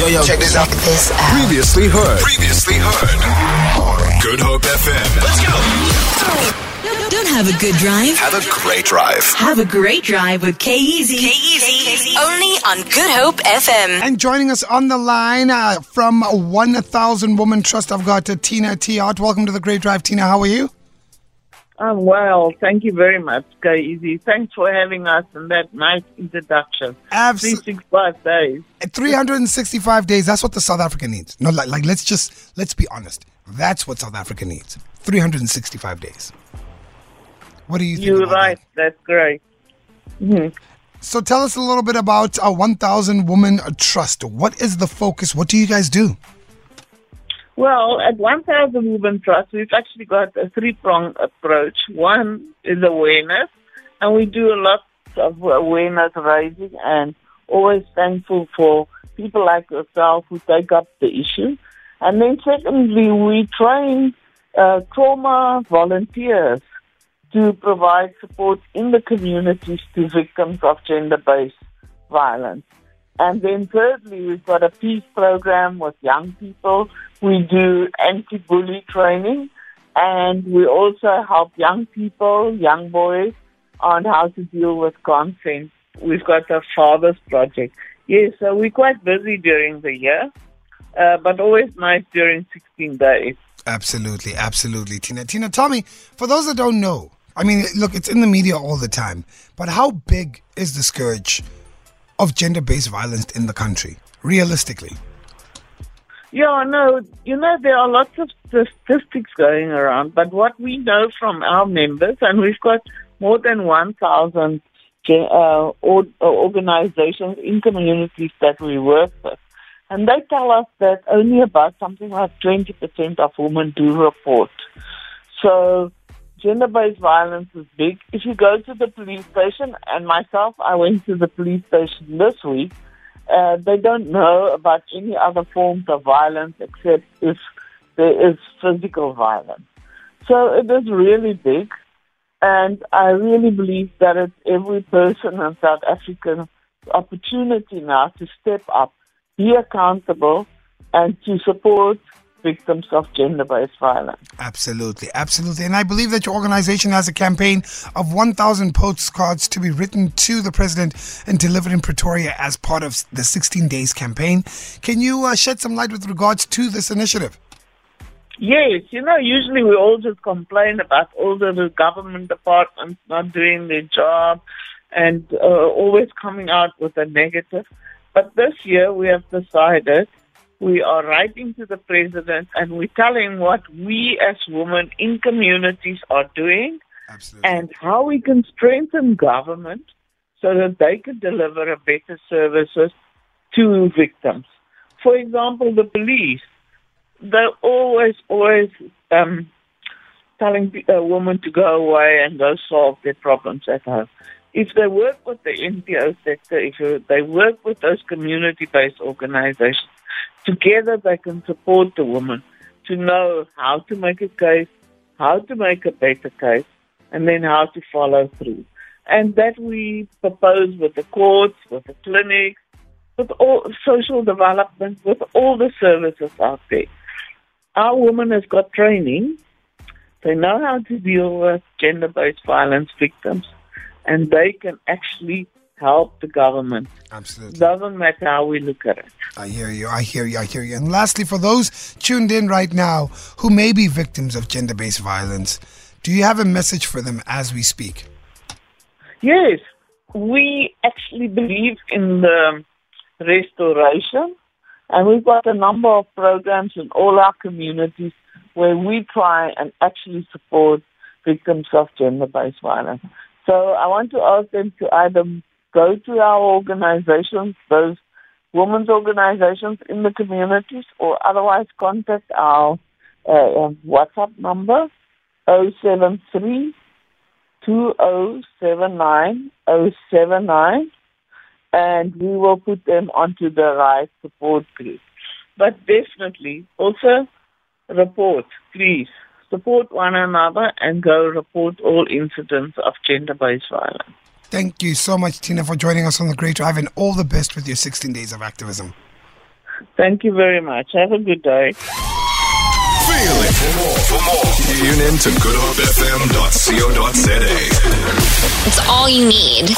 Yo, yo, check this out. This out. Previously heard. Previously heard. Good Hope FM. Let's go. Don't have a good drive. Have a great drive. Have a great drive with K Easy. K Easy. Only on Good Hope FM. And joining us on the line uh, from 1000 Woman Trust, I've got uh, Tina Thiart. Welcome to the Great Drive, Tina. How are you? I'm well. Thank you very much, Easy. Thanks for having us and that nice introduction. Absolutely. 365 days. 365 days. That's what the South Africa needs. No, like, like let's just let's be honest. That's what South Africa needs. 365 days. What do you think? You're right. that? That's great. hmm So tell us a little bit about a 1000 Woman Trust. What is the focus? What do you guys do? Well, at 1000 Women Trust, we've actually got a three-pronged approach. One is awareness, and we do a lot of awareness raising and always thankful for people like yourself who take up the issue. And then secondly, we train uh, trauma volunteers to provide support in the communities to victims of gender-based violence. And then thirdly, we've got a peace program with young people. We do anti-bully training and we also help young people, young boys on how to deal with consent. We've got a Fathers Project. Yes, so we're quite busy during the year, uh, but always nice during 16 days. Absolutely, absolutely, Tina. Tina, tell me, for those that don't know, I mean, look, it's in the media all the time, but how big is the scourge of gender based violence in the country, realistically? Yeah, no, you know, there are lots of statistics going around, but what we know from our members, and we've got more than 1,000 uh, organizations in communities that we work with, and they tell us that only about something like 20% of women do report. So gender-based violence is big. If you go to the police station, and myself, I went to the police station this week, uh, they don't know about any other forms of violence except if there is physical violence. So it is really big, and I really believe that it's every person in South Africa's opportunity now to step up, be accountable, and to support victims of gender based violence. Absolutely, absolutely. And I believe that your organization has a campaign of 1,000 postcards to be written to the president and delivered in Pretoria as part of the 16 days campaign. Can you uh, shed some light with regards to this initiative? Yes, you know, usually we all just complain about all the government departments not doing their job and uh, always coming out with a negative. But this year we have decided we are writing to the president and we're telling what we as women in communities are doing Absolutely. and how we can strengthen government so that they can deliver a better services to victims. For example, the police, they're always, always um, telling a woman to go away and go solve their problems at home. If they work with the NPO sector, if they work with those community-based organizations, Together they can support the woman to know how to make a case, how to make a better case, and then how to follow through. And that we propose with the courts, with the clinics, with all social development, with all the services out there. Our woman has got training. They know how to deal with gender-based violence victims, and they can actually help the government. Absolutely. Doesn't matter how we look at it. I hear you. I hear you. I hear you. And lastly, for those tuned in right now who may be victims of gender based violence, do you have a message for them as we speak? Yes. We actually believe in the restoration, and we've got a number of programs in all our communities where we try and actually support victims of gender based violence. So I want to ask them to either go to our organizations, those women's organizations in the communities, or otherwise contact our uh, um, WhatsApp number 073 2079 079 and we will put them onto the right support group. But definitely also report, please support one another, and go report all incidents of gender based violence. Thank you so much, Tina, for joining us on the Great Drive, and all the best with your 16 days of activism. Thank you very much. Have a good day. Feel it. For more, for more, tune in to goodhopefm.co.za. It's all you need.